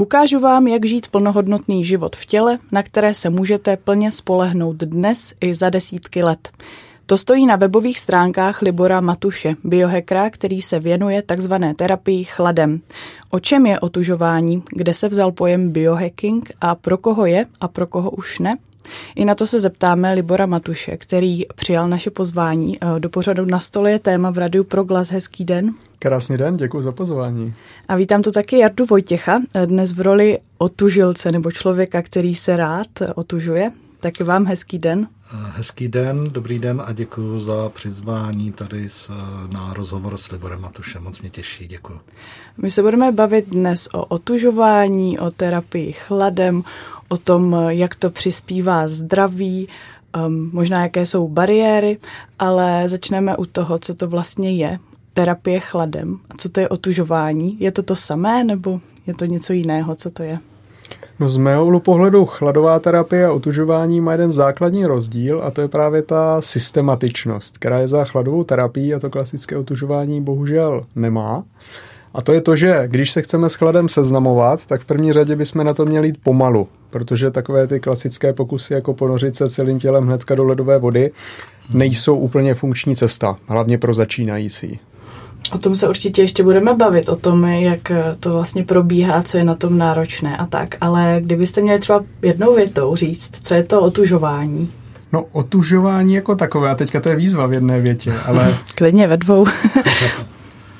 Ukážu vám, jak žít plnohodnotný život v těle, na které se můžete plně spolehnout dnes i za desítky let. To stojí na webových stránkách Libora Matuše, biohackera, který se věnuje takzvané terapii chladem. O čem je otužování, kde se vzal pojem biohacking a pro koho je a pro koho už ne? I na to se zeptáme Libora Matuše, který přijal naše pozvání. Eh, do pořadu na stole je téma v Radiu pro glas. Hezký den. Krásný den, děkuji za pozvání. A vítám tu taky Jardu Vojtěcha, eh, dnes v roli otužilce nebo člověka, který se rád otužuje. Tak vám hezký den. Eh, hezký den, dobrý den a děkuji za přizvání tady s, na rozhovor s Liborem Matušem. Moc mě těší, děkuji. My se budeme bavit dnes o otužování, o terapii chladem, o tom, jak to přispívá zdraví, um, možná jaké jsou bariéry, ale začneme u toho, co to vlastně je. Terapie chladem. Co to je otužování? Je to to samé nebo je to něco jiného? Co to je? No z mého pohledu chladová terapie a otužování má jeden základní rozdíl a to je právě ta systematičnost, která je za chladovou terapií a to klasické otužování bohužel nemá. A to je to, že když se chceme s chladem seznamovat, tak v první řadě bychom na to měli jít pomalu, protože takové ty klasické pokusy, jako ponořit se celým tělem hnedka do ledové vody, nejsou úplně funkční cesta, hlavně pro začínající. O tom se určitě ještě budeme bavit, o tom, jak to vlastně probíhá, co je na tom náročné a tak. Ale kdybyste měli třeba jednou větou říct, co je to otužování? No, otužování jako takové, a teďka to je výzva v jedné větě, ale... Klidně ve dvou.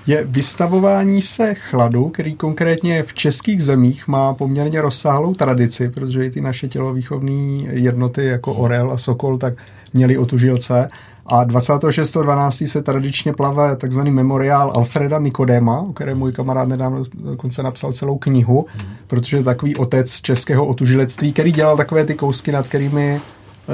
je vystavování se chladu, který konkrétně v českých zemích má poměrně rozsáhlou tradici, protože i ty naše tělovýchovné jednoty jako Orel a Sokol tak měli otužilce. A 26.12. se tradičně plave takzvaný memoriál Alfreda Nikodéma, o kterém můj kamarád nedávno dokonce napsal celou knihu, protože je takový otec českého otužilectví, který dělal takové ty kousky, nad kterými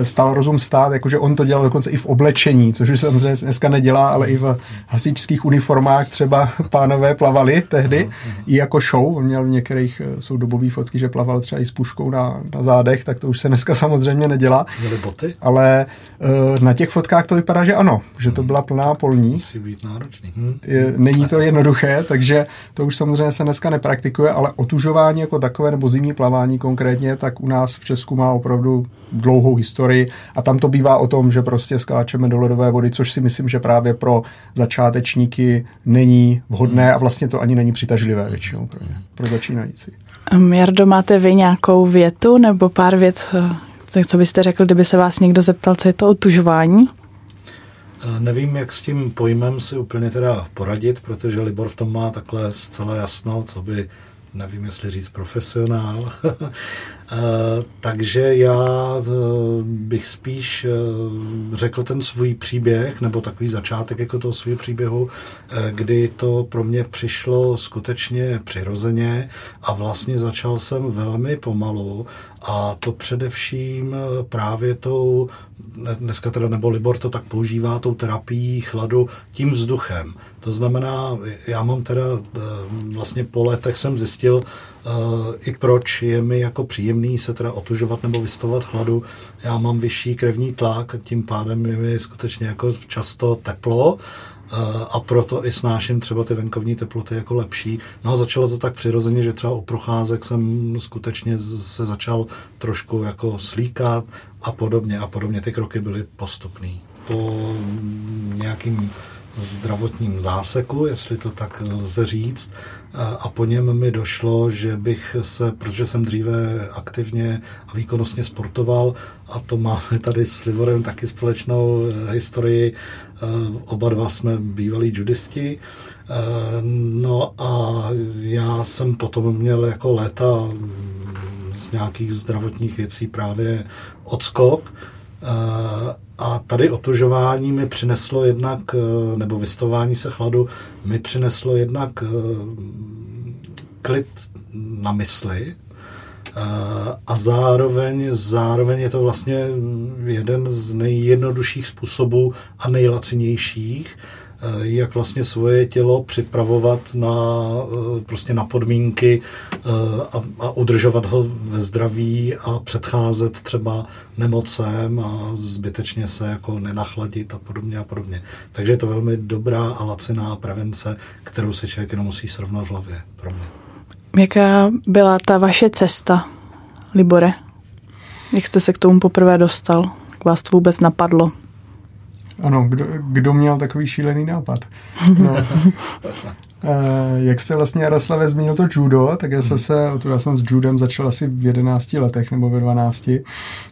stál rozum stát, jakože on to dělal dokonce i v oblečení, což už samozřejmě dneska nedělá, ale i v hasičských uniformách třeba pánové plavali tehdy, i jako show, on měl v některých, eh, jsou dobové fotky, že plaval třeba i s puškou na, na zádech, tak to už se dneska samozřejmě nedělá. Měli boty? Ale uh, na těch fotkách to vypadá, že ano, že to byla plná polní. Musí být náročný. Hm. Je, není to jednoduché, takže to už samozřejmě se dneska nepraktikuje, ale otužování jako takové, nebo zimní plavání konkrétně, tak u nás v Česku má opravdu dlouhou historii historii a tam to bývá o tom, že prostě skáčeme do ledové vody, což si myslím, že právě pro začátečníky není vhodné a vlastně to ani není přitažlivé většinou pro, ně, pro začínající. Jardo, máte vy nějakou větu nebo pár vět, tak co byste řekl, kdyby se vás někdo zeptal, co je to otužování? Eh, nevím, jak s tím pojmem si úplně teda poradit, protože Libor v tom má takhle zcela jasno, co by nevím, jestli říct profesionál. Eh, takže já eh, bych spíš eh, řekl ten svůj příběh, nebo takový začátek jako toho svého příběhu, kdy to pro mě přišlo skutečně přirozeně a vlastně začal jsem velmi pomalu a to především právě tou, dneska teda nebo Libor to tak používá, tou terapií chladu tím vzduchem. To znamená, já mám teda vlastně po letech jsem zjistil, i proč je mi jako příjemný se teda otužovat nebo vystavovat chladu. Já mám vyšší krevní tlak, tím pádem je mi skutečně jako často teplo a proto i snáším třeba ty venkovní teploty jako lepší. No a začalo to tak přirozeně, že třeba u procházek jsem skutečně se začal trošku jako slíkat a podobně a podobně. Ty kroky byly postupný. Po nějakým zdravotním záseku, jestli to tak lze říct, a po něm mi došlo, že bych se, protože jsem dříve aktivně a výkonnostně sportoval, a to máme tady s Livorem taky společnou eh, historii, eh, oba dva jsme bývalí judisti, eh, No a já jsem potom měl jako léta z nějakých zdravotních věcí právě odskok a tady otužování mi přineslo jednak, eh, nebo vystavování se chladu, mi přineslo jednak eh, klid na mysli, eh, a zároveň, zároveň je to vlastně jeden z nejjednodušších způsobů a nejlacinějších, jak vlastně svoje tělo připravovat na, eh, prostě na podmínky eh, a, a udržovat ho ve zdraví a předcházet třeba nemocem a zbytečně se jako nenachladit a podobně a podobně. Takže je to velmi dobrá a laciná prevence, kterou si člověk jenom musí srovnat v hlavě pro mě. Jaká byla ta vaše cesta, Libore? Jak jste se k tomu poprvé dostal? Jak vás to vůbec napadlo? Ano, kdo, kdo měl takový šílený nápad? No. Eh, jak jste vlastně Jaroslave zmínil to judo, tak já jsem se, já jsem s judem začal asi v 11 letech nebo ve 12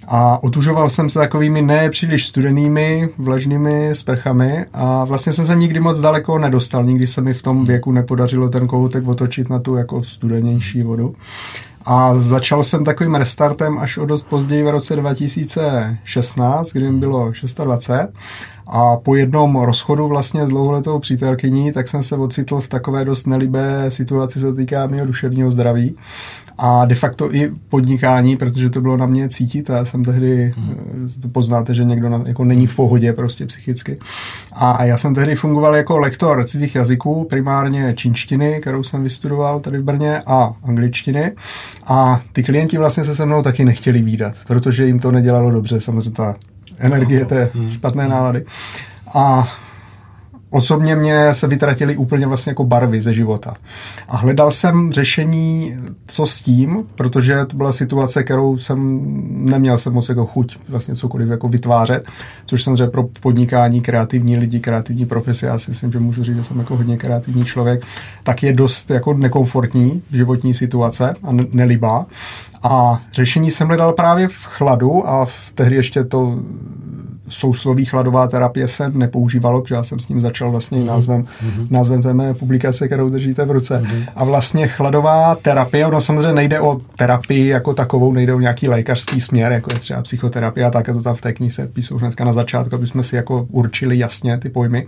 a otužoval jsem se takovými nepříliš studenými, vlažnými sprchami a vlastně jsem se nikdy moc daleko nedostal, nikdy se mi v tom věku nepodařilo ten kohoutek otočit na tu jako studenější vodu. A začal jsem takovým restartem až o dost později v roce 2016, kdy mi bylo 26. A po jednom rozchodu vlastně s dlouholetou přítelkyní, tak jsem se ocitl v takové dost nelibé situaci, co týká mého duševního zdraví a de facto i podnikání, protože to bylo na mě cítit a já jsem tehdy, hmm. poznáte, že někdo na, jako není v pohodě prostě psychicky. A já jsem tehdy fungoval jako lektor cizích jazyků, primárně čínštiny, kterou jsem vystudoval tady v Brně a angličtiny. A ty klienti vlastně se se mnou taky nechtěli výdat, protože jim to nedělalo dobře, samozřejmě ta energie té špatné nálady. A osobně mě se vytratily úplně vlastně jako barvy ze života. A hledal jsem řešení, co s tím, protože to byla situace, kterou jsem neměl jsem moc jako chuť vlastně cokoliv jako vytvářet, což samozřejmě pro podnikání kreativní lidi, kreativní profese, já si myslím, že můžu říct, že jsem jako hodně kreativní člověk, tak je dost jako nekomfortní životní situace a nelibá. A řešení jsem hledal právě v chladu a v tehdy ještě to sousloví chladová terapie se nepoužívalo, protože já jsem s ním začal vlastně mm-hmm. názvem, mm-hmm. názvem té mé publikace, kterou držíte v ruce. Mm-hmm. A vlastně chladová terapie, ono samozřejmě nejde o terapii jako takovou, nejde o nějaký lékařský směr, jako je třeba psychoterapie a tak, a to tam v té knize píšu hnedka na začátku, aby jsme si jako určili jasně ty pojmy.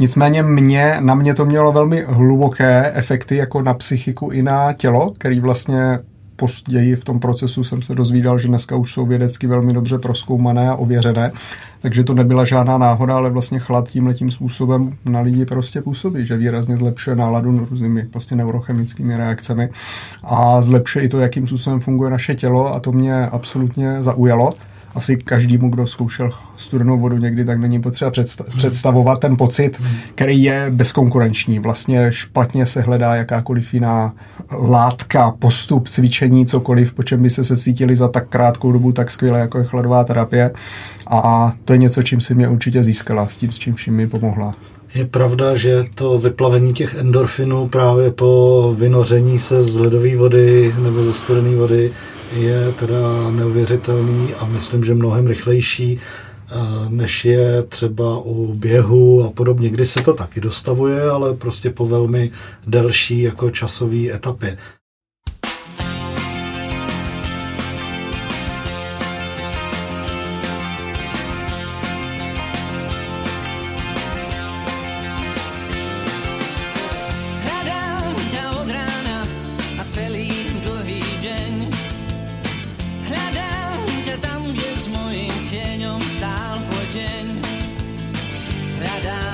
Nicméně mě, na mě to mělo velmi hluboké efekty jako na psychiku i na tělo, který vlastně později v tom procesu jsem se dozvídal, že dneska už jsou vědecky velmi dobře proskoumané a ověřené, takže to nebyla žádná náhoda, ale vlastně chlad tím letím způsobem na lidi prostě působí, že výrazně zlepšuje náladu různými prostě neurochemickými reakcemi a zlepšuje i to, jakým způsobem funguje naše tělo a to mě absolutně zaujalo asi každému, kdo zkoušel studenou vodu někdy, tak není potřeba představovat ten pocit, který je bezkonkurenční. Vlastně špatně se hledá jakákoliv jiná látka, postup, cvičení, cokoliv, po čem by se se cítili za tak krátkou dobu tak skvěle, jako je chladová terapie. A to je něco, čím si mě určitě získala, s tím, s čím vším mi pomohla. Je pravda, že to vyplavení těch endorfinů právě po vynoření se z ledové vody nebo ze studené vody je teda neuvěřitelný a myslím, že mnohem rychlejší, eh, než je třeba u běhu a podobně, kdy se to taky dostavuje, ale prostě po velmi delší jako časové etapě. Zima, zima, zima, zima,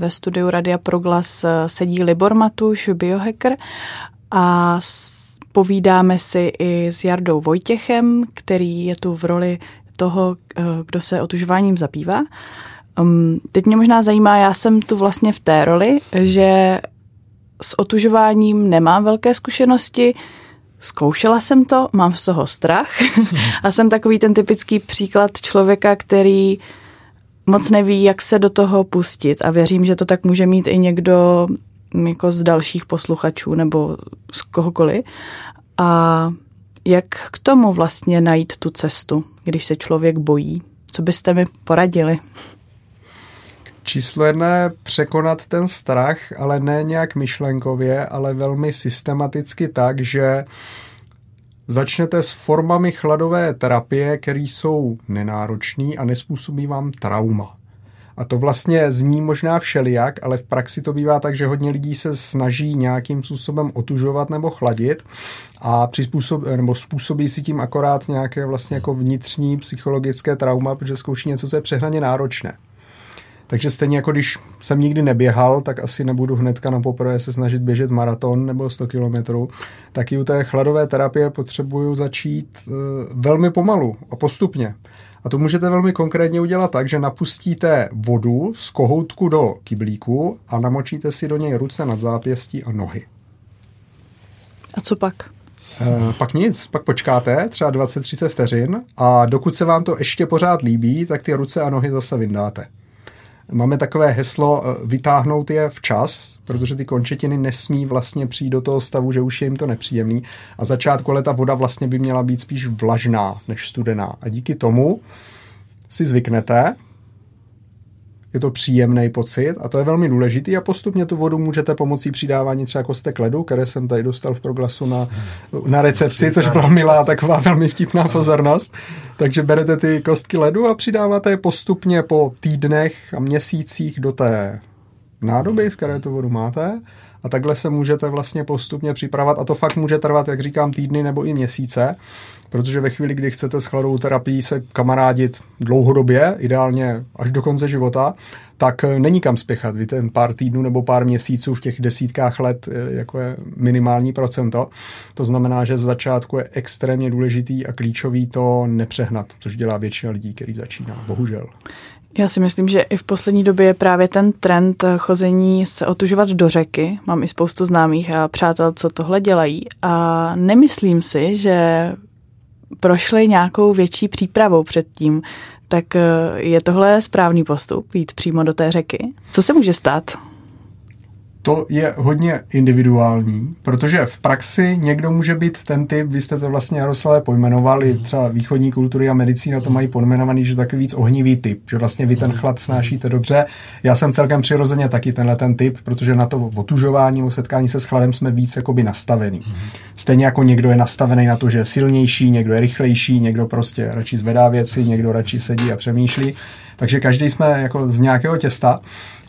Ve studiu Radia Proglas sedí Libor Matuš, biohacker a povídáme si i s Jardou Vojtěchem, který je tu v roli toho, eh, kdo se otužováním zabývá. Um, teď mě možná zajímá, já jsem tu vlastně v té roli, že s otužováním nemám velké zkušenosti, zkoušela jsem to, mám z toho strach a jsem takový ten typický příklad člověka, který moc neví, jak se do toho pustit a věřím, že to tak může mít i někdo jako z dalších posluchačů nebo z kohokoliv. A jak k tomu vlastně najít tu cestu, když se člověk bojí? Co byste mi poradili? Číslo jedna je překonat ten strach, ale ne nějak myšlenkově, ale velmi systematicky tak, že začnete s formami chladové terapie, které jsou nenáročné a nespůsobí vám trauma. A to vlastně zní možná všelijak, ale v praxi to bývá tak, že hodně lidí se snaží nějakým způsobem otužovat nebo chladit a přizpůsob, nebo způsobí si tím akorát nějaké vlastně jako vnitřní psychologické trauma, protože zkouší něco, co je přehnaně náročné. Takže stejně jako když jsem nikdy neběhal, tak asi nebudu hnedka na poprvé se snažit běžet maraton nebo 100 kilometrů, tak i u té chladové terapie potřebuju začít e, velmi pomalu a postupně. A to můžete velmi konkrétně udělat tak, že napustíte vodu z kohoutku do kyblíku a namočíte si do něj ruce nad zápěstí a nohy. A co pak? E, pak nic, pak počkáte třeba 20-30 vteřin a dokud se vám to ještě pořád líbí, tak ty ruce a nohy zase vyndáte. Máme takové heslo eh, vytáhnout je včas, protože ty končetiny nesmí vlastně přijít do toho stavu, že už je jim to nepříjemný. A začátku ale ta voda vlastně by měla být spíš vlažná než studená. A díky tomu si zvyknete, je to příjemný pocit a to je velmi důležitý a postupně tu vodu můžete pomocí přidávání třeba kostek ledu, které jsem tady dostal v proglasu na, na recepci, což byla milá taková velmi vtipná pozornost. Takže berete ty kostky ledu a přidáváte je postupně po týdnech a měsících do té nádoby, v které tu vodu máte. A takhle se můžete vlastně postupně připravovat a to fakt může trvat, jak říkám, týdny nebo i měsíce, protože ve chvíli, kdy chcete s chladovou terapií se kamarádit dlouhodobě, ideálně až do konce života, tak eh, není kam spěchat. Vy ten pár týdnů nebo pár měsíců v těch desítkách let eh, jako je minimální procento. To znamená, že z začátku je extrémně důležitý a klíčový to nepřehnat, což dělá většina lidí, který začíná, bohužel. Já si myslím, že i v poslední době je právě ten trend chození se otužovat do řeky. Mám i spoustu známých a přátel, co tohle dělají. A nemyslím si, že prošli nějakou větší přípravou předtím. Tak eh, je tohle správný postup, jít přímo do té řeky? Co se může stát? To je hodně individuální, protože v praxi někdo může být ten typ, vy jste to vlastně Jaroslavé pojmenovali, mhm. třeba východní kultury a medicína to mají pojmenovaný, že takový víc ohnivý typ, že vlastně vy ten mhm. chlad snášíte dobře. Já jsem celkem přirozeně taky tenhle ten typ, protože na to otužování, o setkání se s chladem jsme víc jakoby nastavený. Mhm. Stejně jako někdo je nastavený na to, že je silnější, někdo je rychlejší, někdo prostě radši zvedá věci, někdo radši sedí a přemýšlí. Takže každý jsme jako z nějakého těsta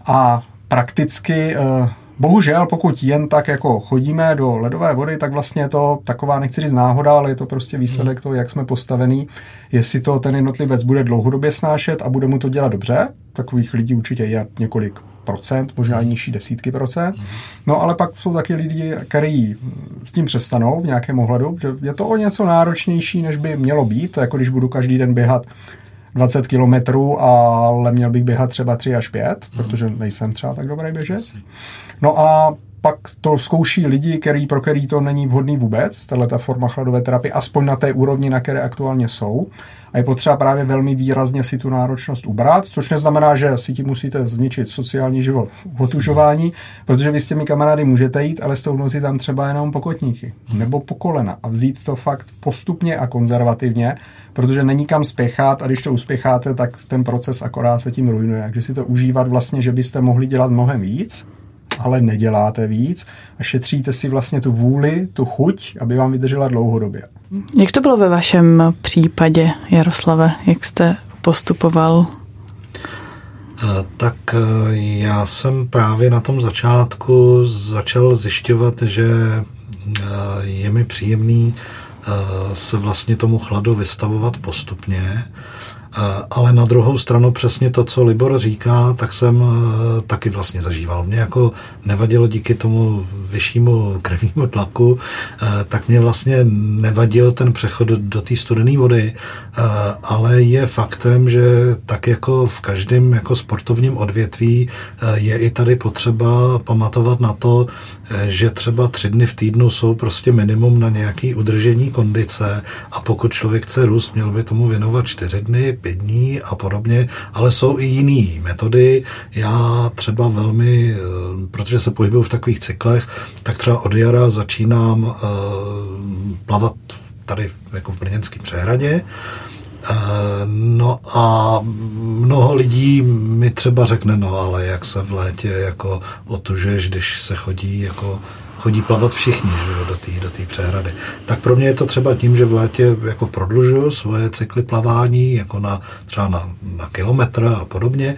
a prakticky uh, Bohužel, pokud jen tak jako chodíme do ledové vody, tak vlastně je to taková, nechci říct náhoda, ale je to prostě výsledek toho, jak jsme postavený. Jestli to ten jednotlivec bude dlouhodobě snášet a bude mu to dělat dobře, takových lidí určitě je několik procent, možná i nižší desítky procent. No ale pak jsou taky lidi, kteří s tím přestanou v nějakém ohledu, že je to o něco náročnější, než by mělo být, jako když budu každý den běhat 20 kilometrů, ale měl bych běhat třeba 3 až 5, protože nejsem třeba tak dobrý běžet. No a pak to zkouší lidi, který, pro který to není vhodný vůbec, tahle ta forma chladové terapie, aspoň na té úrovni, na které aktuálně jsou. A je potřeba právě velmi výrazně si tu náročnost ubrat, což neznamená, že si tím musíte zničit sociální život otužování, protože vy s těmi kamarády můžete jít, ale tou si tam třeba jenom pokotníky nebo po kolena a vzít to fakt postupně a konzervativně, protože není kam spěchat a když to uspěcháte, tak ten proces akorát se tím rujnuje. Takže si to užívat vlastně, že byste mohli dělat mnohem víc, ale neděláte víc a šetříte si vlastně tu vůli, tu chuť, aby vám vydržela dlouhodobě. Jak to bylo ve vašem případě, Jaroslave? Jak jste postupoval? Eh, tak eh, já jsem právě na tom začátku začal zjišťovat, že eh, je mi příjemný se vlastně tomu chladu vystavovat postupně ale na druhou stranu přesně to, co Libor říká, tak jsem taky vlastně zažíval. Mě jako nevadilo díky tomu vyššímu krevnímu tlaku, tak mě vlastně nevadil ten přechod do té studené vody, ale je faktem, že tak jako v každém jako sportovním odvětví je i tady potřeba pamatovat na to, že třeba tři dny v týdnu jsou prostě minimum na nějaký udržení kondice a pokud člověk chce růst, měl by tomu věnovat čtyři dny, pět dní a podobně, ale jsou i jiné metody. Já třeba velmi, eh, protože se pohybuju v takových cyklech, tak třeba od jara začínám uh, plavat tady jako v Brněnském přehradě, eh, No a mnoho lidí mi třeba řekne, no ale jak se v létě jako otužuješ, když se chodí jako chodí plavat všichni že jo, do té do přehrady. Tak pro mě je to třeba tím, že v létě jako prodlužuju svoje cykly plavání, jako na, třeba na, na kilometr a podobně.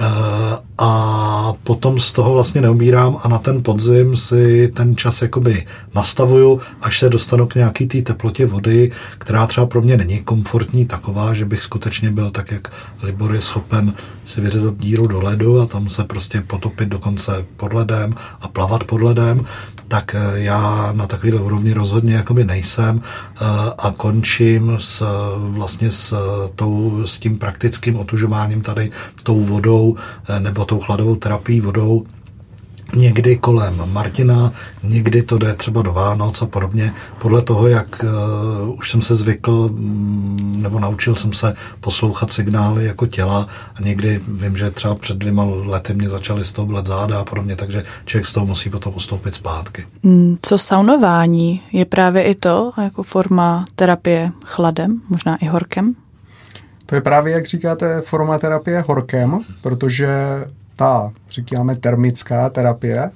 Eh, a potom z toho vlastně neobírám a na ten podzim si ten čas jakoby nastavuju, až se dostanu k nějaký té teplotě vody, která třeba pro mě není komfortní taková, že bych skutečně byl tak, jak Libor je schopen si vyřezat díru do ledu a tam se prostě potopit dokonce pod ledem a plavat pod ledem, tak eh, já na takovéhle úrovni rozhodně jakoby nejsem eh, a končím s, vlastně s, tou, s tím praktickým otužováním tady tou vodou eh, nebo tou chladovou terapií vodou někdy kolem Martina, někdy to jde třeba do Vánoc a podobně, podle toho, jak uh, už jsem se zvykl um, nebo naučil jsem se poslouchat signály jako těla a někdy vím, že třeba před dvěma lety mě začaly z toho blet záda a podobně, takže člověk z toho musí potom ustoupit zpátky. Hmm, co saunování? Je právě i to jako forma terapie chladem, možná i horkem? To je právě, jak říkáte, forma terapie horkem, protože ta, říkáme, termická terapie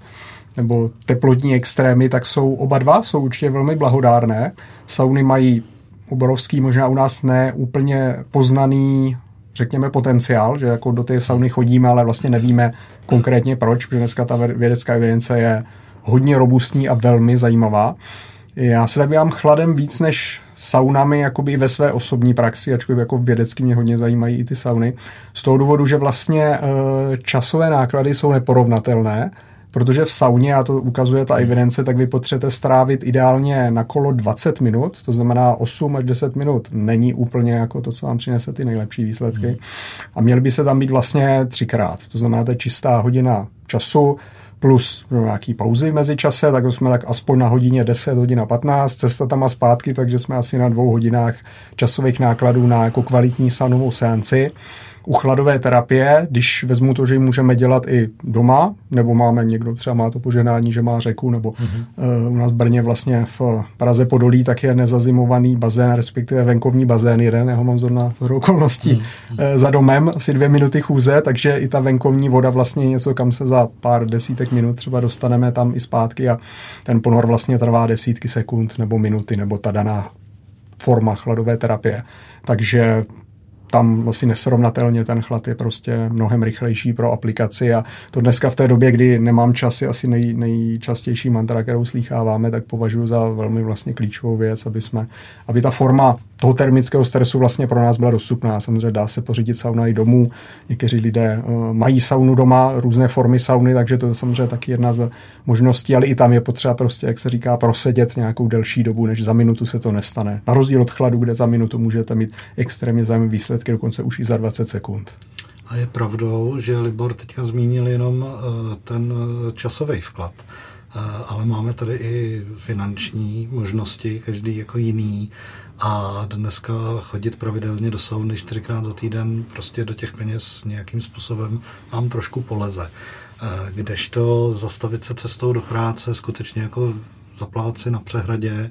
nebo teplotní extrémy, tak jsou oba dva, jsou určitě velmi blahodárné. Sauny mají obrovský, možná u nás ne úplně poznaný, řekněme, potenciál, že jako do té sauny chodíme, ale vlastně nevíme konkrétně proč, protože dneska ta vědecká evidence je hodně robustní a velmi zajímavá. Já se zabývám chladem víc než saunami jakoby ve své osobní praxi, ačkoliv jako vědecky mě hodně zajímají i ty sauny. Z toho důvodu, že vlastně eh, časové náklady jsou neporovnatelné, protože v sauně, a to ukazuje ta evidence, tak vy potřebujete strávit ideálně na kolo 20 minut, to znamená 8 až 10 minut. Není úplně jako to, co vám přinese ty nejlepší výsledky. A měly by se tam být vlastně třikrát. To znamená, to je čistá hodina času, plus nějaký pauzy v mezičase, tak jsme tak aspoň na hodině 10, hodina 15, cesta tam a zpátky, takže jsme asi na dvou hodinách časových nákladů na jako kvalitní saunovou seanci u chladové terapie, když vezmu to, že ji můžeme dělat i doma, nebo máme někdo třeba má to poženání, že má řeku, nebo mm-hmm. uh, u nás v Brně vlastně v Praze Podolí tak je nezazimovaný bazén, respektive venkovní bazén jeden, já ho mám zrovna z okolností mm-hmm. uh, za domem, asi dvě minuty chůze, takže i ta venkovní voda vlastně je něco, kam se za pár desítek minut třeba dostaneme tam i zpátky a ten ponor vlastně trvá desítky sekund nebo minuty, nebo ta daná forma chladové terapie. Takže tam asi nesrovnatelně ten chlad je prostě mnohem rychlejší pro aplikaci a to dneska v té době, kdy nemám čas, je asi nej, nejčastější mantra, kterou slýcháváme, tak považuji za velmi vlastně klíčovou věc, aby jsme, aby ta forma toho termického stresu vlastně pro nás byla dostupná. Samozřejmě dá se pořídit sauna i domů. Někteří lidé uh, mají saunu doma, různé formy sauny, takže to je samozřejmě taky jedna z možností, ale i tam je potřeba prostě, jak se říká, prosedět nějakou delší dobu, než za minutu se to nestane. Na rozdíl od chladu, kde za minutu můžete mít extrémně zajímavé výsledky, dokonce už i za 20 sekund. A je pravdou, že Libor teďka zmínil jenom uh, ten uh, časový vklad ale máme tady i finanční možnosti, každý jako jiný. A dneska chodit pravidelně do sauny čtyřikrát za týden prostě do těch peněz nějakým způsobem nám trošku poleze. Eh, kdežto zastavit se cestou do práce, skutečně jako zaplavat si na přehradě eh,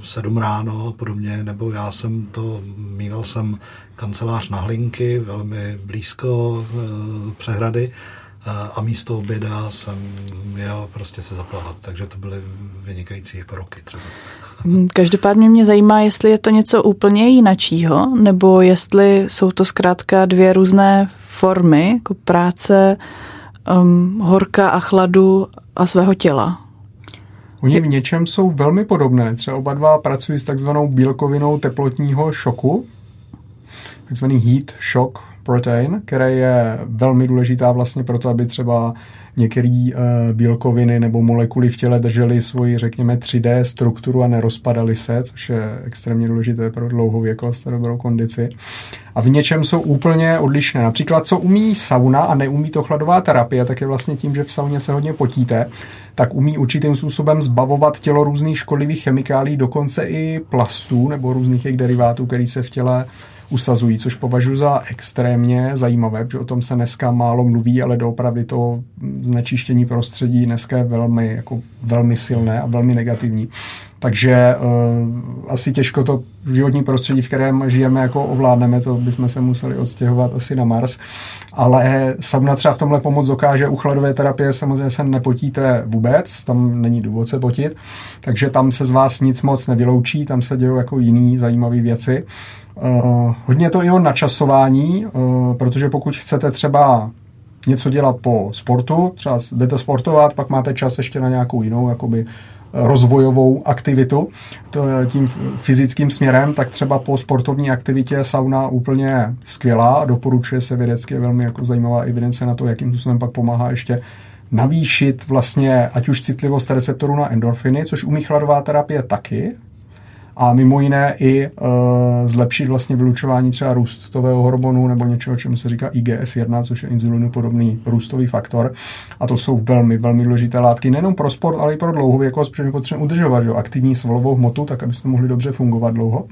v sedm ráno a podobně, nebo já jsem to, mýval jsem kancelář na Hlinky, velmi blízko eh, přehrady, a místo oběda jsem měl prostě se zaplavat, takže to byly vynikající jako roky třeba. Mm, každopádně mě zajímá, jestli je to něco úplně jinačího, nebo jestli jsou to zkrátka dvě různé formy, jako práce um, horka a chladu a svého těla. Oni v něčem jsou velmi podobné. Třeba oba dva pracují s takzvanou bílkovinou teplotního šoku, takzvaný heat shock protein, který je velmi důležitá vlastně proto, aby třeba některé uh, bílkoviny nebo molekuly v těle držely svoji, řekněme, 3D strukturu a nerozpadaly se, což je extrémně důležité pro dlouhověkost a dobrou kondici. A v něčem jsou úplně odlišné. Například, co umí sauna a neumí to chladová terapie, tak je vlastně tím, že v sauně se hodně potíte, tak umí určitým způsobem zbavovat tělo různých škodlivých chemikálí, dokonce i plastů nebo různých jejich derivátů, který se v těle usazují, což považuji za extrémně zajímavé, protože o tom se dneska málo mluví, ale doopravdy to znečištění prostředí dneska je velmi, jako velmi silné a velmi negativní. Takže uh, asi těžko to životní prostředí, v kterém žijeme, jako ovládneme, to bychom se museli odstěhovat asi na Mars. Ale sauna třeba v tomhle pomoc dokáže. U chladové terapie samozřejmě se nepotíte vůbec, tam není důvod se potit, takže tam se z vás nic moc nevyloučí, tam se dějí jako jiný zajímavé věci. Uh, hodně to i o načasování, uh, protože pokud chcete třeba něco dělat po sportu, třeba jdete sportovat, pak máte čas ještě na nějakou jinou jakoby rozvojovou aktivitu tím fyzickým směrem, tak třeba po sportovní aktivitě sauna úplně skvělá doporučuje se vědecky, velmi jako zajímavá evidence na to, jakým způsobem pak pomáhá ještě navýšit vlastně ať už citlivost receptorů na endorfiny, což umí chladová terapie taky, a mimo jiné i uh, zlepšit vlastně vylučování třeba růstového hormonu nebo něčeho, čemu se říká IGF-1, což je inzulinu podobný růstový faktor. A to jsou velmi, velmi důležité látky nejenom pro sport, ale i pro dlouhověkost, protože my potřebujeme udržovat jo, aktivní svalovou hmotu, tak aby jsme mohli dobře fungovat dlouho.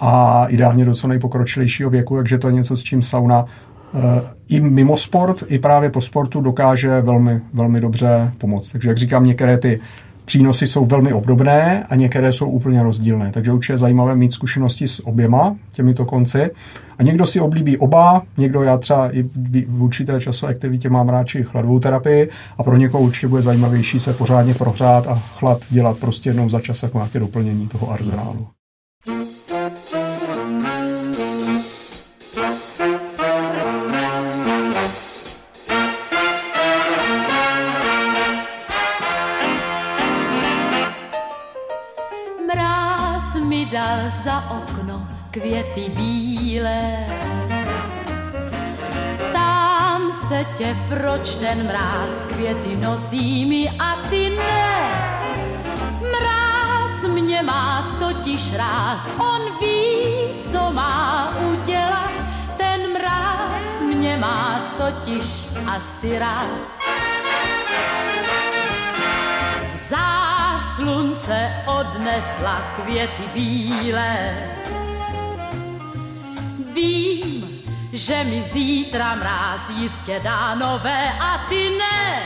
A ideálně do co nejpokročilejšího věku, takže to je něco, s čím sauna uh, i mimo sport, i právě po sportu dokáže velmi, velmi dobře pomoct. Takže jak říkám, některé ty přínosy jsou velmi obdobné a některé jsou úplně rozdílné. Takže určitě je zajímavé mít zkušenosti s oběma těmito konci. A někdo si oblíbí oba, někdo já třeba i v určité časové aktivitě mám radši chladovou terapii a pro někoho určitě bude zajímavější se pořádně prohřát a chlad dělat prostě jednou za čas jako nějaké doplnění toho arzenálu. Květy bílé. Tam se tě, proč ten mráz květy nosí mi a ty ne. Mráz mě má totiž rád, on ví, co má udělat. Ten mráz mě má totiž asi rád. slunce odnesla květy bílé. Že mi zítra mráz jistě dá nové a ty ne.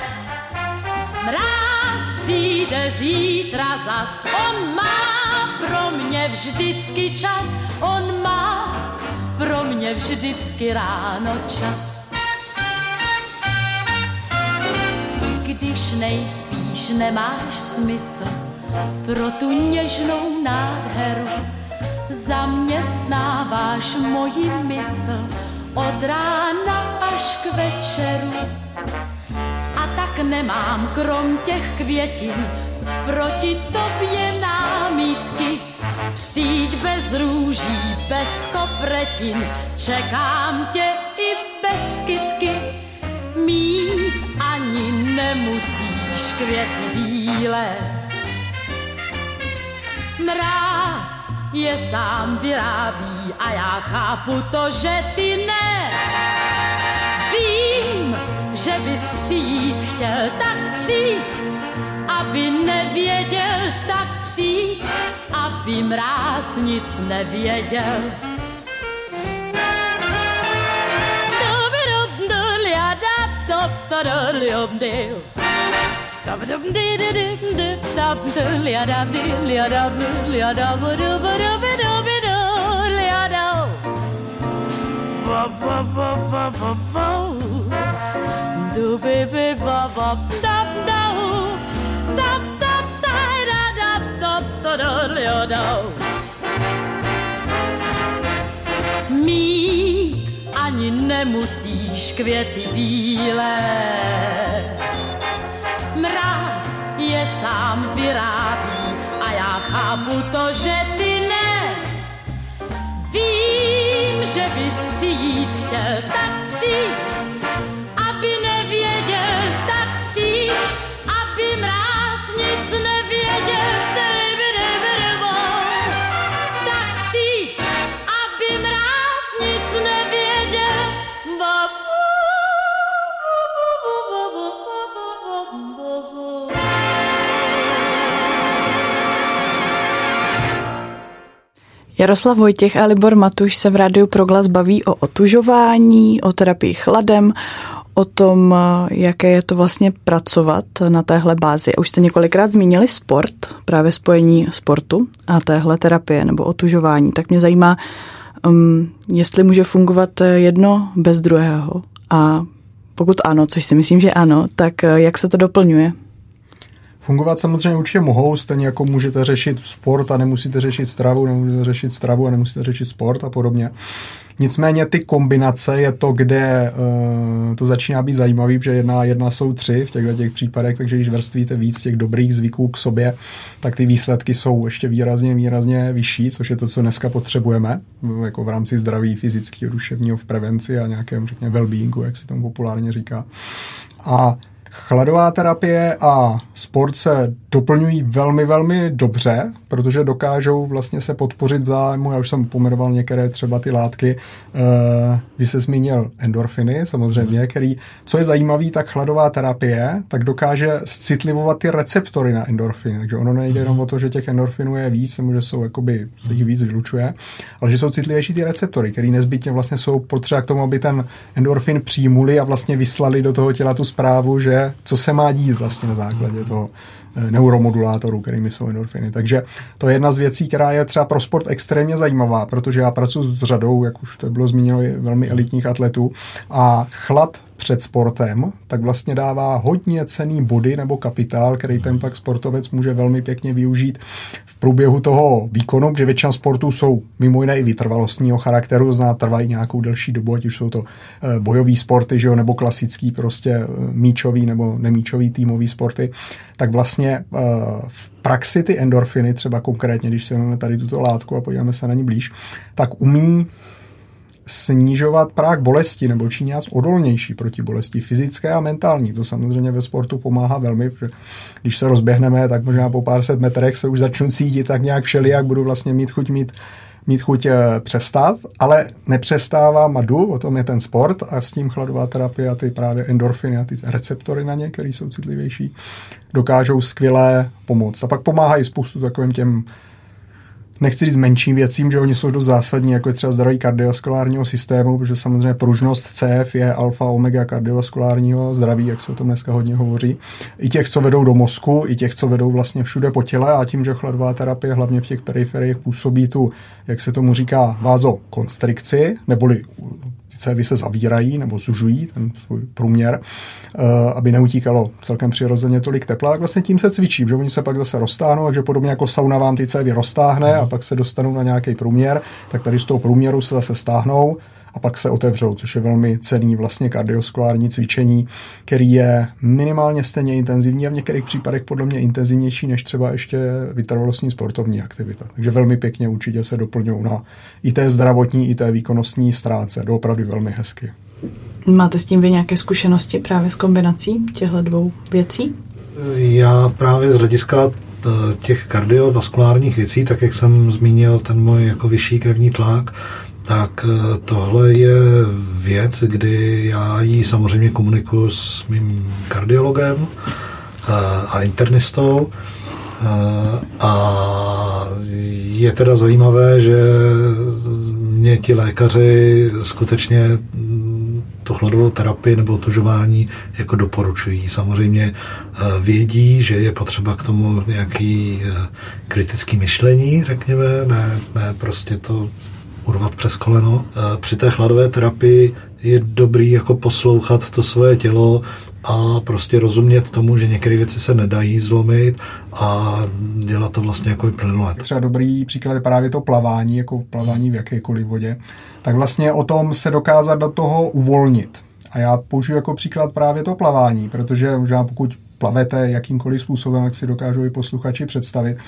Mráz přijde zítra zas, on má pro mě vždycky čas, on má pro mě vždycky ráno čas. když nejspíš nemáš smysl pro tu něžnou nádheru. Zaměstnáváš moji mysl od rána až k večeru. A tak nemám krom těch květin proti tobě námítky. Přijď bez růží, bez kopretin, čekám tě i bez kytky. Mít ani nemusíš květy bílé Mráz je sám vyrábí a já chápu to, že ty ne. Vím, že bys přijít chtěl, tak přijď, aby nevěděl, tak přijď, aby mráz nic nevěděl. Mít ani nemusíš květy bílé sám vyrábí a já chápu to, že ty ne. Vím, že bys přijít chtěl, tak přijď. Jaroslav Vojtěch a Libor Matuš se v rádiu Proglas baví o otužování, o terapii chladem, o tom, jaké je to vlastně pracovat na téhle bázi. Už jste několikrát zmínili sport, právě spojení sportu a téhle terapie nebo otužování. Tak mě zajímá, um, jestli může fungovat jedno bez druhého. A pokud ano, což si myslím, že ano, tak jak se to doplňuje? Fungovat samozřejmě určitě mohou, stejně jako můžete řešit sport a nemusíte řešit stravu, nemůžete řešit stravu a nemusíte řešit sport a podobně. Nicméně ty kombinace je to, kde uh, to začíná být zajímavý, že jedna jedna jsou tři v těchto těch případech, takže když vrstvíte víc těch dobrých zvyků k sobě, tak ty výsledky jsou ještě výrazně, výrazně vyšší, což je to, co dneska potřebujeme, jako v rámci zdraví fyzického, duševního v prevenci a nějakém, řekněme, well-beingu, jak se tomu populárně říká. A Chladová terapie a sport se doplňují velmi, velmi dobře, protože dokážou vlastně se podpořit v zájmu. Já už jsem pomenoval některé třeba ty látky. Uh, vy se zmínil endorfiny, samozřejmě, hmm. který, co je zajímavý, tak chladová terapie, tak dokáže citlivovat ty receptory na endorfiny. Takže ono nejde jenom o to, že těch endorfinů je víc, nebo že jsou jakoby, se jich víc vylučuje, ale že jsou citlivější ty receptory, které nezbytně vlastně jsou potřeba k tomu, aby ten endorfin přijmuli a vlastně vyslali do toho těla tu zprávu, že co se má dít vlastně na základě toho Eh, neuromodulátorů, kterými jsou endorfiny. Takže to je jedna z věcí, která je třeba pro sport extrémně zajímavá, protože já pracuji s řadou, jak už to bylo zmíněno, velmi elitních atletů a chlad před sportem, tak vlastně dává hodně cený body nebo kapitál, který ten pak sportovec může velmi pěkně využít v průběhu toho výkonu, protože většina sportů jsou mimo jiné i vytrvalostního charakteru, znamená trvají nějakou delší dobu, ať už jsou to eh, bojové sporty, že jo, nebo klasický prostě eh, míčový nebo nemíčový týmový sporty, tak vlastně eh, v praxi ty endorfiny, třeba konkrétně, když si vezmeme tady tuto látku a podíváme se na ní blíž, tak umí snižovat práh bolesti nebo činí nás odolnější proti bolesti fyzické a mentální. To samozřejmě ve sportu pomáhá velmi, protože když se rozběhneme, tak možná po pár set metrech se už začnu cítit tak nějak všelijak, budu vlastně mít chuť mít mít chuť eh, přestat, ale nepřestává madu, o tom je ten sport a s tím chladová terapie a ty právě endorfiny a ty receptory na ně, které jsou citlivější, dokážou skvěle pomoct. A pak pomáhají spoustu takovým těm nechci říct menším věcím, že oni jsou dost zásadní, jako je třeba zdraví kardiovaskulárního systému, protože samozřejmě pružnost CF je alfa omega kardiovaskulárního zdraví, jak se o tom dneska hodně hovoří. I těch, co vedou do mozku, i těch, co vedou vlastně všude po těle a tím, že chladová terapie hlavně v těch periferiích působí tu, jak se tomu říká, vázokonstrikci, neboli cévy se zavírají nebo zužují, ten svůj průměr, eh, aby neutíkalo celkem přirozeně tolik tepla, tak vlastně tím se cvičí, že oni se pak zase roztáhnou, takže podobně jako sauna vám ty cévy roztáhne a pak se dostanou na nějaký průměr, tak tady z toho průměru se zase stáhnou a pak se otevřou, což je velmi cený vlastně kardioskulární cvičení, který je minimálně stejně intenzivní a v některých případech podle mě intenzivnější než třeba ještě vytrvalostní sportovní aktivita. Takže velmi pěkně určitě se doplňují na i té zdravotní, i té výkonnostní stránce. Doopravdy velmi hezky. Máte s tím vy nějaké zkušenosti právě s kombinací těchto dvou věcí? Já právě z hlediska eh, těch kardiovaskulárních věcí, tak jak jsem zmínil ten můj jako vyšší krevní tlak, tak eh, tohle je věc, kdy já ji samozřejmě komunikuji s mým kardiologem eh, a internistou eh, a je teda zajímavé, že mě ti lékaři skutečně tu chladovou terapii nebo otužování jako doporučují. Samozřejmě vědí, že je potřeba k tomu nějaký kritický myšlení, řekněme, ne, ne prostě to urvat přes koleno. Při té chladové terapii je dobrý jako poslouchat to svoje tělo a prostě rozumět tomu, že některé věci se nedají zlomit a dělat to vlastně jako plynule. Třeba dobrý příklad je právě to plavání, jako plavání v jakékoliv vodě. Tak vlastně o tom se dokázat do toho uvolnit. A já použiju jako příklad právě to plavání, protože možná pokud plavete jakýmkoliv způsobem, jak si dokážou i posluchači představit,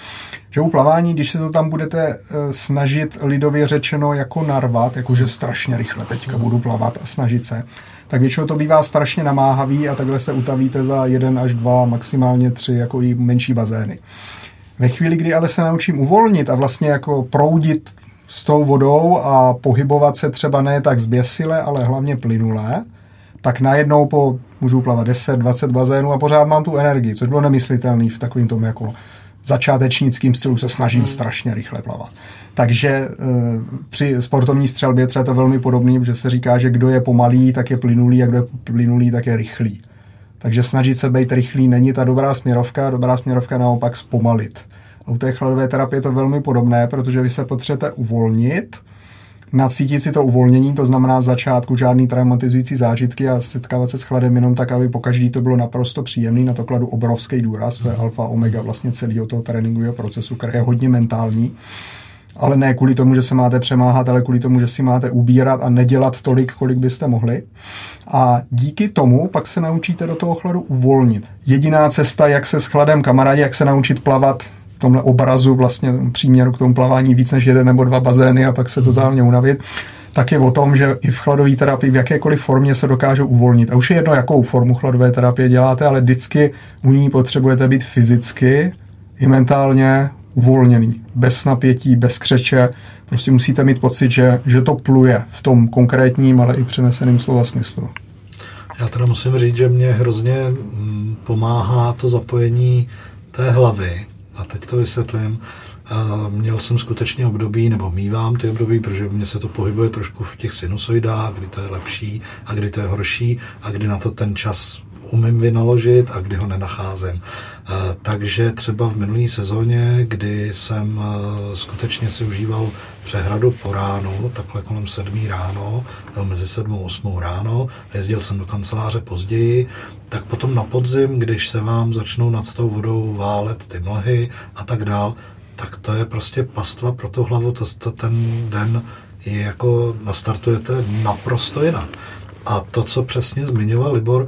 že u plavání, když se to tam budete eh, snažit lidově řečeno jako narvat, jakože strašně rychle teďka budu plavat a snažit se, tak většinou to bývá strašně namáhavý a takhle se utavíte za jeden až dva, maximálně tři, jako i menší bazény. Ve chvíli, kdy ale se naučím uvolnit a vlastně jako proudit s tou vodou a pohybovat se třeba ne tak zběsile, ale hlavně plynulé, tak najednou po, můžu plavat 10, 20 bazénů a pořád mám tu energii, což bylo nemyslitelný v takovým tom jako začátečnickým stylu se snažím hmm. strašně rychle plavat. Takže e, při sportovní střelbě třeba to velmi podobný, že se říká, že kdo je pomalý, tak je plynulý a kdo je plynulý, tak je rychlý. Takže snažit se být rychlý není ta dobrá směrovka, dobrá směrovka naopak zpomalit. A u té chladové terapie je to velmi podobné, protože vy se potřebujete uvolnit, nacítit si to uvolnění, to znamená začátku žádný traumatizující zážitky a setkávat se s chladem jenom tak, aby po každý to bylo naprosto příjemný. Na to kladu obrovský důraz, to je alfa omega vlastně celého toho tréninkového procesu, který je hodně mentální. Ale ne kvůli tomu, že se máte přemáhat, ale kvůli tomu, že si máte ubírat a nedělat tolik, kolik byste mohli. A díky tomu pak se naučíte do toho chladu uvolnit. Jediná cesta, jak se s chladem kamarádi, jak se naučit plavat tomhle obrazu vlastně příměru k tomu plavání víc než jeden nebo dva bazény a pak se totálně unavit, tak je o tom, že i v chladové terapii v jakékoliv formě se dokážou uvolnit. A už je jedno, jakou formu chladové terapie děláte, ale vždycky u ní potřebujete být fyzicky i mentálně uvolněný, bez napětí, bez křeče. Prostě musíte mít pocit, že, že to pluje v tom konkrétním, ale i přeneseným slova smyslu. Já teda musím říct, že mě hrozně mm, pomáhá to zapojení té hlavy, a teď to vysvětlím. Měl jsem skutečně období, nebo mývám ty období, protože mě se to pohybuje trošku v těch sinusoidách, kdy to je lepší a kdy to je horší a kdy na to ten čas umím vynaložit a kdy ho nenacházím. Takže třeba v minulé sezóně, kdy jsem skutečně si užíval přehradu po ránu, takhle kolem sedmí ráno, nebo mezi sedmou a osmou ráno, jezdil jsem do kanceláře později, tak potom na podzim, když se vám začnou nad tou vodou válet ty mlhy a tak dál, tak to je prostě pastva pro tu hlavu, to, to ten den je jako nastartujete naprosto jinak. A to, co přesně zmiňoval Libor,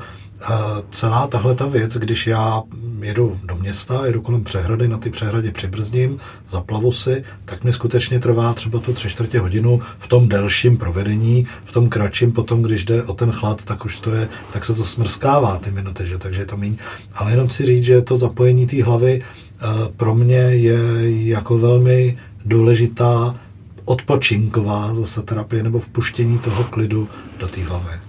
celá tahle ta věc, když já jedu do města, jedu kolem přehrady, na ty přehradě přibrzdím, zaplavu si, tak mi skutečně trvá třeba tu tři čtvrtě hodinu v tom delším provedení, v tom kratším potom, když jde o ten chlad, tak už to je, tak se to smrskává ty minuty, že? takže je to méně. Ale jenom si říct, že to zapojení té hlavy eh, pro mě je jako velmi důležitá odpočinková zase terapie nebo vpuštění toho klidu do té hlavy.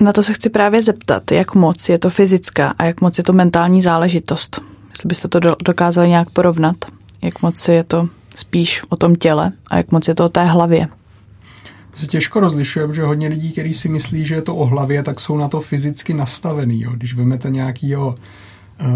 Na to se chci právě zeptat, jak moc je to fyzická a jak moc je to mentální záležitost. Jestli byste to dokázali nějak porovnat, jak moc je to spíš o tom těle a jak moc je to o té hlavě. Se těžko rozlišuje, protože hodně lidí, kteří si myslí, že je to o hlavě, tak jsou na to fyzicky nastavený. Jo. Když vezmete nějakýho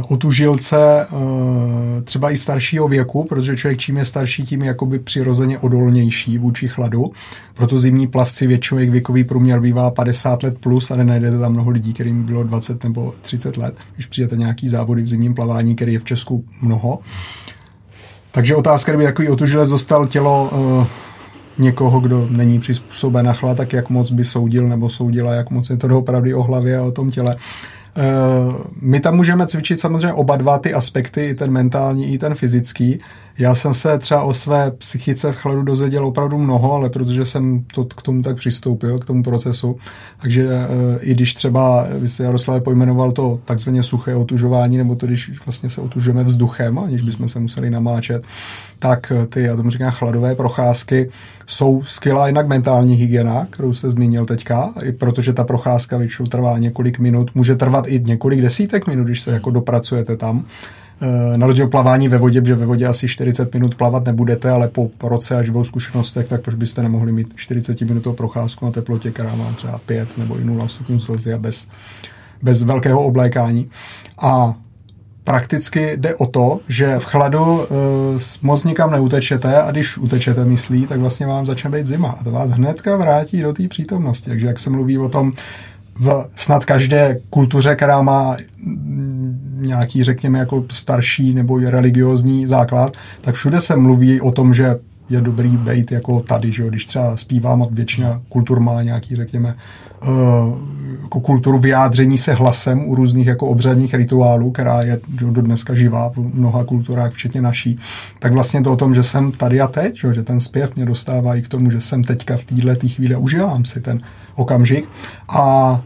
otužilce eh, třeba i staršího věku, protože člověk čím je starší, tím je jakoby přirozeně odolnější vůči chladu. Proto zimní plavci většinou jejich věkový průměr bývá 50 let plus, ale najdete tam mnoho lidí, kterým bylo 20 nebo 30 let, když přijete nějaký závody v zimním plavání, který je v Česku mnoho. Takže otázka, kdyby takový otužilec dostal tělo uh, někoho, kdo není přizpůsoben na chlad, tak jak moc by soudil nebo soudila, jak moc je to doopravdy o hlavě a o tom těle. Eh, my tam můžeme cvičit samozřejmě oba dva ty aspekty, i ten mentální, i ten fyzický. Já jsem se třeba o své psychice v chladu dozvěděl opravdu mnoho, ale protože jsem to k tomu tak přistoupil, k tomu procesu, takže eh, i když třeba, vy jste Jaroslav pojmenoval to takzvaně suché otužování, nebo to, když vlastně se otužujeme vzduchem, aniž bychom se museli namáčet, tak eh, ty, já tomu říkám, chladové procházky jsou skvělá jinak mentální hygiena, kterou jste zmínil teďka, i protože ta procházka většinou trvá několik minut, může trvat i několik desítek minut, když se jako dopracujete tam. Eh, na rozdíl plavání ve vodě, protože ve vodě asi 40 minut plavat nebudete, ale po roce a živou zkušenostech, tak proč byste nemohli mít 40 minutovou procházku na teplotě, která má třeba 5 nebo i 0 stupňů Celsia bez, bez velkého oblékání. A prakticky jde o to, že v chladu uh, moc nikam neutečete a když utečete myslí, tak vlastně vám začne být zima a to vás hnedka vrátí do té přítomnosti. Takže jak se mluví o tom, v snad každé kultuře, která má nějaký, řekněme, jako starší nebo religiozní základ, tak všude se mluví o tom, že je dobrý být jako tady, že jo? když třeba zpívám a většina kultur má nějaký, řekněme, uh, jako kulturu vyjádření se hlasem u různých jako obřadních rituálů, která je že do dneska živá v mnoha kulturách, včetně naší, tak vlastně to o tom, že jsem tady a teď, že, že ten zpěv mě dostává i k tomu, že jsem teďka v této chvíli a užívám si ten okamžik a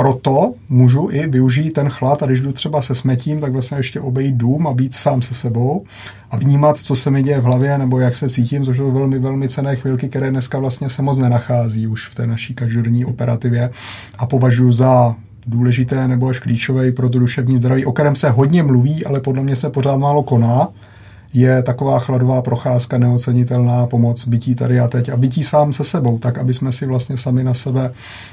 proto můžu i využít ten chlad a když jdu třeba se smetím, tak vlastně ještě obejít dům a být sám se sebou a vnímat, co se mi děje v hlavě nebo jak se cítím, což jsou velmi, velmi cené chvilky, které dneska vlastně se moc nenachází už v té naší každodenní operativě a považuji za důležité nebo až klíčové pro to duševní zdraví, o kterém se hodně mluví, ale podle mě se pořád málo koná je taková chladová procházka neocenitelná pomoc bytí tady a teď a bytí sám se sebou, tak aby jsme si vlastně sami na sebe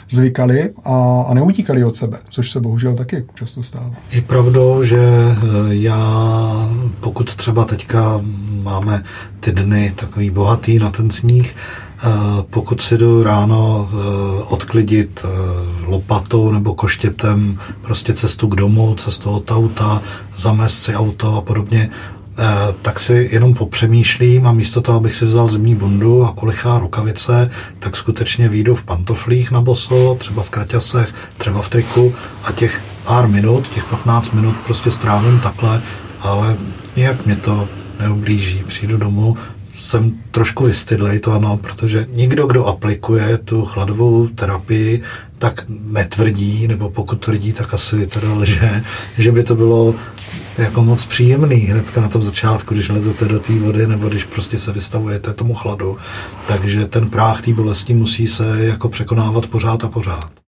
zvykali a, a neutíkali od sebe, což se bohužel taky často stává. Je pravdou, že eh, já, pokud třeba teďka máme ty dny takový bohatý na ten sníh, eh, pokud si jdu ráno eh, odklidit lopatou nebo koštětem prostě cestu k domu, cestu od auta, zamést si auto a podobně, tak si jenom popřemýšlím a místo toho, abych si vzal zimní bundu a kolichá rukavice, tak skutečně výjdu v pantoflích na boso, třeba v kraťasech, třeba v triku a těch pár minut, těch 15 minut prostě strávím takhle, ale nějak mě to neublíží. Přijdu domů, jsem trošku vystydlej, to ano, protože nikdo, kdo aplikuje tu chladovou terapii, tak netvrdí, nebo pokud tvrdí, tak asi teda lže, že by to bylo jako moc příjemný hnedka na tom začátku, když lezete do té vody nebo když prostě se vystavujete tomu chladu. Takže ten práh té bolesti musí se jako překonávat pořád a pořád.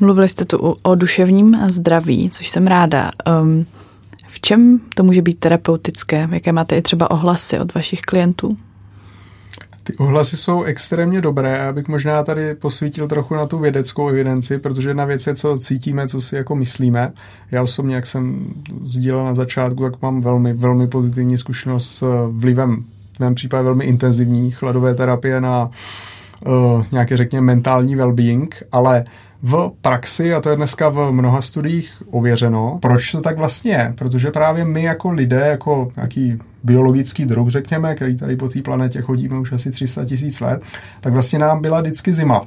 Mluvili jste tu o, duševním zdraví, což jsem ráda. Um, v čem to může být terapeutické? Jaké máte i třeba ohlasy od vašich klientů? Ty ohlasy jsou extrémně dobré. Já bych možná tady posvítil trochu na tu vědeckou evidenci, protože na věci, co cítíme, co si jako myslíme. Já osobně, jak jsem sdílel na začátku, tak mám velmi, velmi pozitivní zkušenost s vlivem, v mém případě velmi intenzivní chladové terapie na uh, nějaké, řekněme, mentální well-being, ale v praxi, a to je dneska v mnoha studiích ověřeno, proč to tak vlastně je? Protože právě my jako lidé, jako nějaký biologický druh, řekněme, který tady po té planetě chodíme už asi 300 tisíc let, tak vlastně nám byla vždycky zima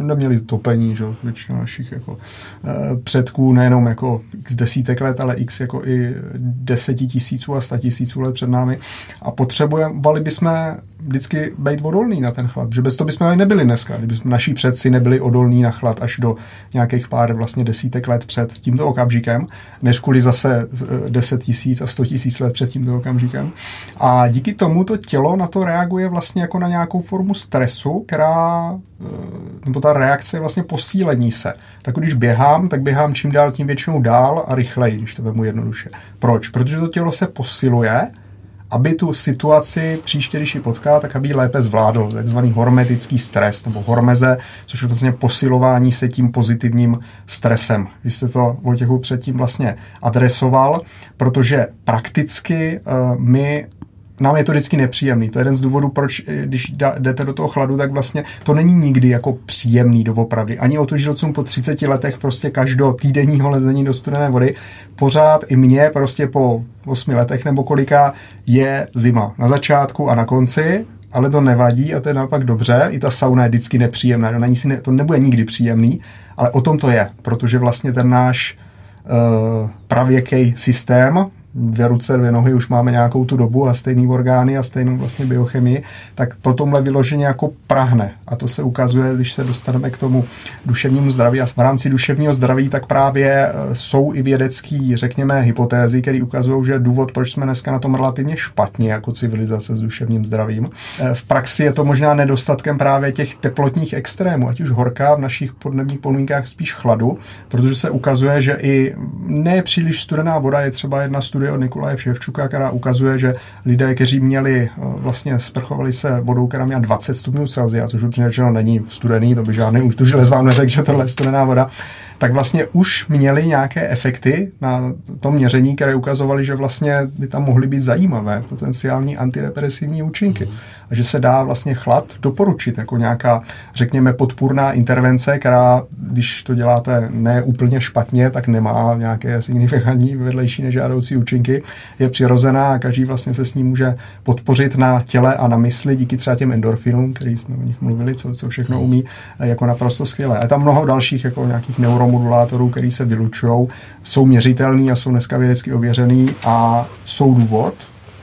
neměli topení, že většina našich jako, e, předků, nejenom jako x desítek let, ale x jako i deseti tisíců a sta tisíců let před námi a potřebovali bychom vždycky být odolný na ten chlad, že bez toho bychom nebyli dneska, kdyby naši předci nebyli odolní na chlad až do nějakých pár vlastně desítek let před tímto okamžikem, než kvůli zase 10 tisíc a 100 tisíc let před tímto okamžikem. A díky tomu to tělo na to reaguje vlastně jako na nějakou formu stresu, která, e, nebo ta reakce je vlastně posílení se. Tak když běhám, tak běhám čím dál tím většinou dál a rychleji, když to vemu jednoduše. Proč? Protože to tělo se posiluje aby tu situaci příště, když ji potká, tak aby ji lépe zvládl. Takzvaný hormetický stres nebo hormeze, což je vlastně posilování se tím pozitivním stresem. Vy jste to Vojtěchu předtím vlastně adresoval, protože prakticky uh, my nám je to vždycky nepříjemný. To je jeden z důvodů, proč, eh, když jdete do toho chladu, tak vlastně to není nikdy jako příjemný doopravdy. Ani otužilcům po 30 letech prostě každo týdenního lezení do studené vody, pořád i mě prostě po 8 letech nebo kolika je zima. Na začátku a na konci, ale to nevadí a to je naopak dobře. I ta sauna je vždycky nepříjemná. To, si ne, to nebude nikdy příjemný, ale o tom to je, protože vlastně ten náš uh, pravěký systém, dvě ruce, dvě nohy, už máme nějakou tu dobu a stejný orgány a stejnou vlastně biochemii, tak po tomhle vyloženě jako prahne. A to se ukazuje, když se dostaneme k tomu duševnímu zdraví. A v rámci duševního zdraví tak právě e, jsou i vědecký, řekněme, hypotézy, které ukazují, že důvod, proč jsme dneska na tom relativně špatně jako civilizace s duševním zdravím. E, v praxi je to možná nedostatkem právě těch teplotních extrémů, ať už horká v našich podnebních podmínkách spíš chladu, protože se ukazuje, že i ne příliš studená voda je třeba jedna studie studie od Nikolaje Ševčuka, která ukazuje, že lidé, kteří měli, eh, vlastně sprchovali se vodou, která měla 20 stupňů Celsia, což upřímně není studený, to by žádný užtužilec vám neřekl, že tohle je studená voda, tak vlastně už měli nějaké efekty na tom měření, které ukazovaly, že vlastně by tam mohly být zajímavé potenciální antidepresivní účinky. A že se dá vlastně chlad doporučit jako nějaká, řekněme, podpůrná intervence, která, když to děláte ne úplně špatně, tak nemá nějaké signifikantní vedlejší nežádoucí účinky, je přirozená a každý vlastně se s ní může podpořit na těle a na mysli díky třeba těm endorfinům, který jsme o nich mluvili, co, co všechno umí, jako naprosto skvělé. A tam mnoho dalších jako nějakých neurom modulátorů, který se vylučují, jsou měřitelný a jsou dneska vědecky ověřený a jsou důvod,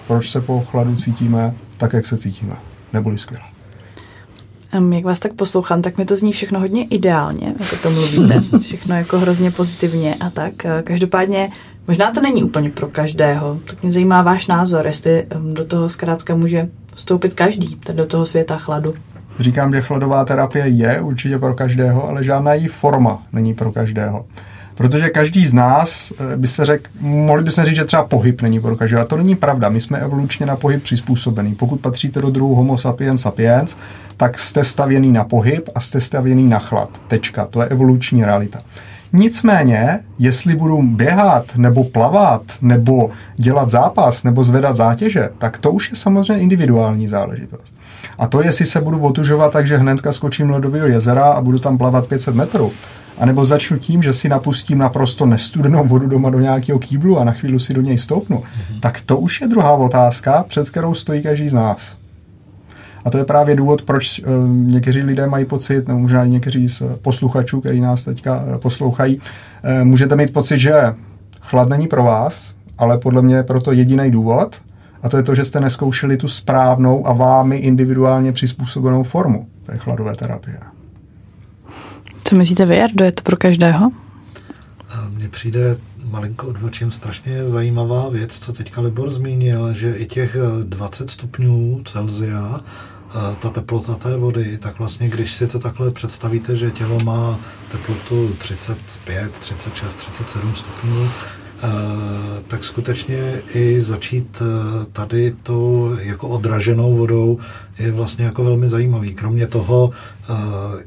proč se po chladu cítíme tak, jak se cítíme. Neboli skvěle. Um, jak vás tak poslouchám, tak mi to zní všechno hodně ideálně, jako to mluvíte. Všechno jako hrozně pozitivně a tak. Každopádně možná to není úplně pro každého. Tak mě zajímá váš názor, jestli do toho zkrátka může vstoupit každý, do toho světa chladu. Říkám, že chladová terapie je určitě pro každého, ale žádná její forma není pro každého. Protože každý z nás eh, by se řekl, mohli by se říct, že třeba pohyb není pro každého. A to není pravda. My jsme evolučně na pohyb přizpůsobený. Pokud patříte do druhu Homo sapiens sapiens, tak jste stavěný na pohyb a jste stavěný na chlad. Tečka. To je evoluční realita. Nicméně, jestli budu běhat, nebo plavat, nebo dělat zápas, nebo zvedat zátěže, tak to už je samozřejmě individuální záležitost. A to, jestli se budu otužovat tak, že hnedka skočím ledového jezera a budu tam plavat 500 metrů, a nebo začnu tím, že si napustím naprosto nestudenou vodu doma do nějakého kýblu a na chvíli si do něj stoupnu, mm-hmm. tak to už je druhá otázka, před kterou stojí každý z nás. A to je právě důvod, proč uh, někteří lidé mají pocit, nebo možná i někteří z posluchačů, který nás teďka uh, poslouchají, uh, můžete mít pocit, že chlad není pro vás, ale podle mě je proto jediný důvod, a to je to, že jste neskoušeli tu správnou a vámi individuálně přizpůsobenou formu té chladové terapie. Co myslíte vy, Jardo, je to pro každého? Mně přijde malinko odvočím strašně zajímavá věc, co teďka Libor zmínil, že i těch 20 stupňů Celzia ta teplota té vody, tak vlastně, když si to takhle představíte, že tělo má teplotu 35, 36, 37 stupňů, tak skutečně i začít tady to jako odraženou vodou je vlastně jako velmi zajímavý. Kromě toho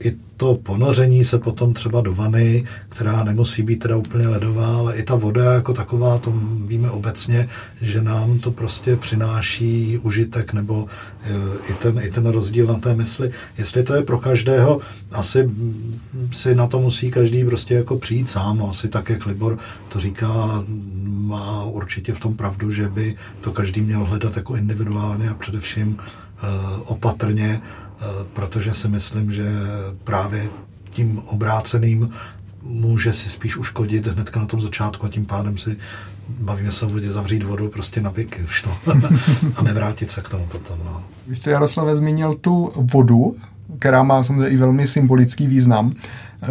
i to ponoření se potom třeba do vany, která nemusí být teda úplně ledová, ale i ta voda jako taková, to víme obecně, že nám to prostě přináší užitek nebo e, i ten, i ten rozdíl na té mysli. Jestli to je pro každého, asi si na to musí každý prostě jako přijít sám, asi tak, jak Libor to říká, má určitě v tom pravdu, že by to každý měl hledat jako individuálně a především e, opatrně, protože si myslím, že právě tím obráceným může si spíš uškodit hnedka na tom začátku a tím pádem si bavíme se o vodě, zavřít vodu prostě na věky už no. a nevrátit se k tomu potom. No. Vy jste Jaroslave zmínil tu vodu, která má samozřejmě i velmi symbolický význam. Eh,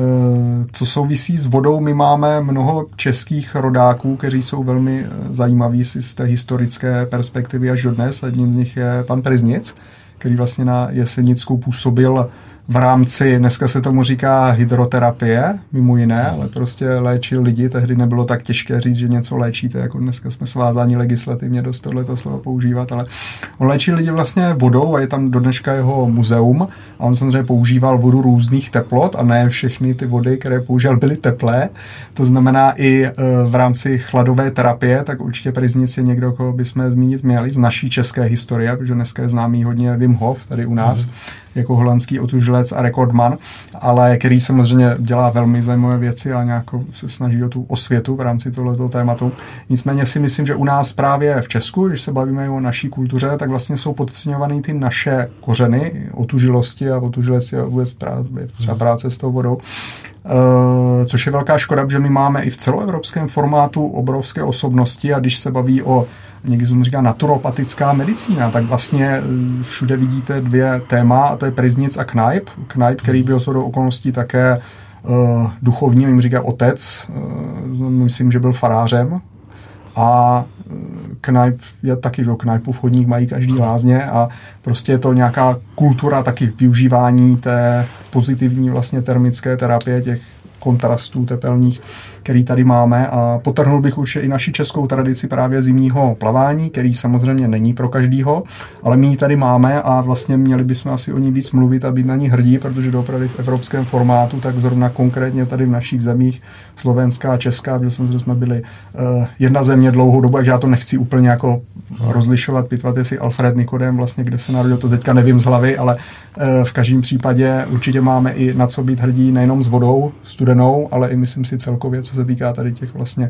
co souvisí s vodou, my máme mnoho českých rodáků, kteří jsou velmi eh, zajímaví z té historické perspektivy až do dnes. Jedním z nich je pan Priznic, který vlastně na Jesenickou působil v rámci, dneska se tomu říká hydroterapie, mimo jiné, ale prostě léčil lidi, tehdy nebylo tak těžké říct, že něco léčíte, jako dneska jsme svázáni legislativně dost tohleto slovo používat, ale on léčil lidi vlastně vodou a je tam do dneška jeho muzeum a on samozřejmě používal vodu různých teplot a ne všechny ty vody, které používal, byly teplé, to znamená i e, v rámci chladové terapie, tak určitě Priznic je někdo, koho bychom zmínit měli z naší české historie, protože dneska je známý hodně Wim Hof tady u nás. Mm-hmm jako holandský otužilec a rekordman, ale který samozřejmě dělá velmi zajímavé věci a nějak se snaží o tu osvětu v rámci tohoto tématu. Nicméně si myslím, že u nás právě v Česku, když se bavíme o naší kultuře, tak vlastně jsou podceňovány ty naše kořeny, otužilosti a otužilec je vůbec právě třeba hmm. práce s tou vodou. Uh, což je velká škoda, že my máme i v celoevropském formátu obrovské osobnosti a když se baví o někdy se říká naturopatická medicína, tak vlastně eh, všude vidíte dvě téma, a to je Priznic a Knajp. Knajp, který byl shodou okolností také uh, duchovní, jim říká otec, uh, myslím, že byl farářem, a knajp je taky, že knajpu v chodních mají každý lázně a prostě je to nějaká kultura taky využívání té pozitivní vlastně termické terapie těch kontrastů tepelných který tady máme a potrhnul bych určitě i naši českou tradici právě zimního plavání, který samozřejmě není pro každýho, ale my ji tady máme a vlastně měli bychom asi o ní víc mluvit a být na ní hrdí, protože opravdu v evropském formátu, tak zrovna konkrétně tady v našich zemích, Slovenská a Česká, protože samozřejmě jsme byli uh, jedna země dlouhou dobu, takže já to nechci úplně jako rozlišovat, pitvat jestli Alfred Nikodem vlastně, kde se narodil, to teďka nevím z hlavy, ale uh, v každém případě určitě máme i na co být hrdí nejenom s vodou studenou, ale i myslím si celkově, co se týká tady těch vlastně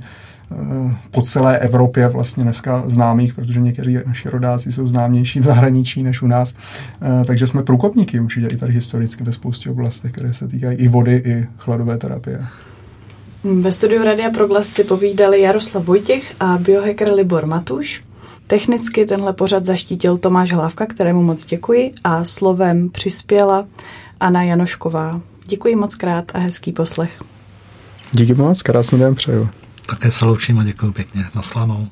eh, po celé Evropě vlastně dneska známých, protože někteří naši rodáci jsou známější v zahraničí než u nás. Eh, takže jsme průkopníky určitě i tady historicky ve spoustě oblastech, které se týkají i vody, i chladové terapie. Ve studiu Radia Proglas si povídali Jaroslav Vojtěch a biohacker Libor Matuš. Technicky tenhle pořad zaštítil Tomáš Hlávka, kterému moc děkuji a slovem přispěla Anna Janošková. Děkuji moc krát a hezký poslech. Díky moc, krásný den přeju. Také se loučím a děkuji pěkně. Naschledanou.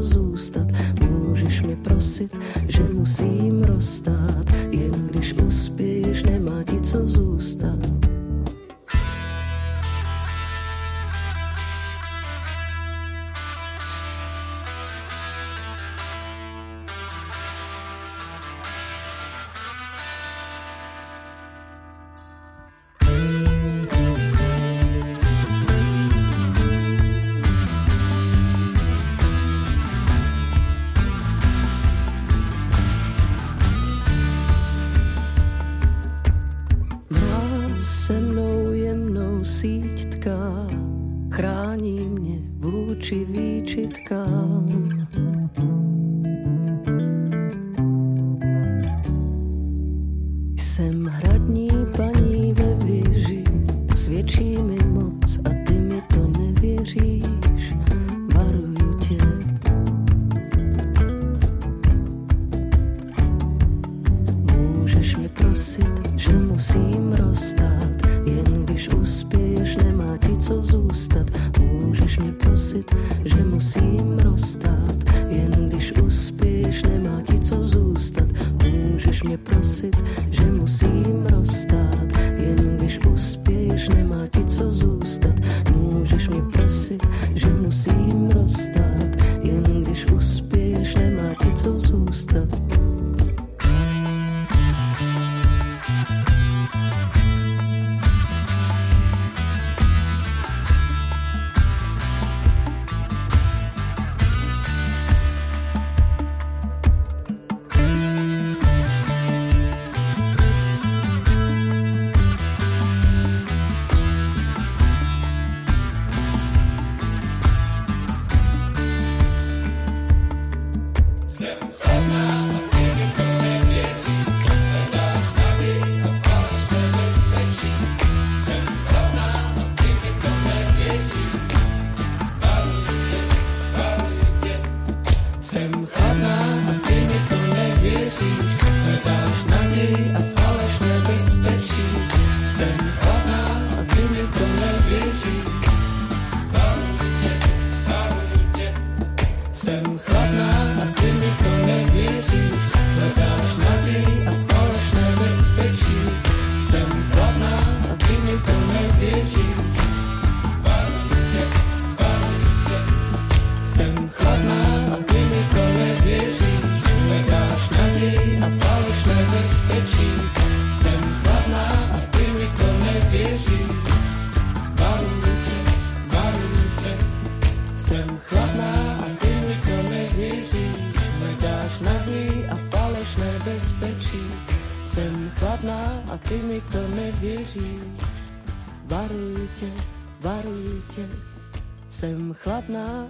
Zůstat. Můžeš mi prosit, že musím rozstát.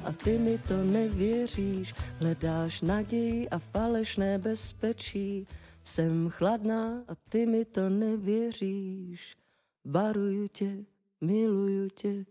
A ty mi to nevěříš. Hledáš naději a falešné bezpečí. Jsem chladná a ty mi to nevěříš. Varuju tě, miluju tě,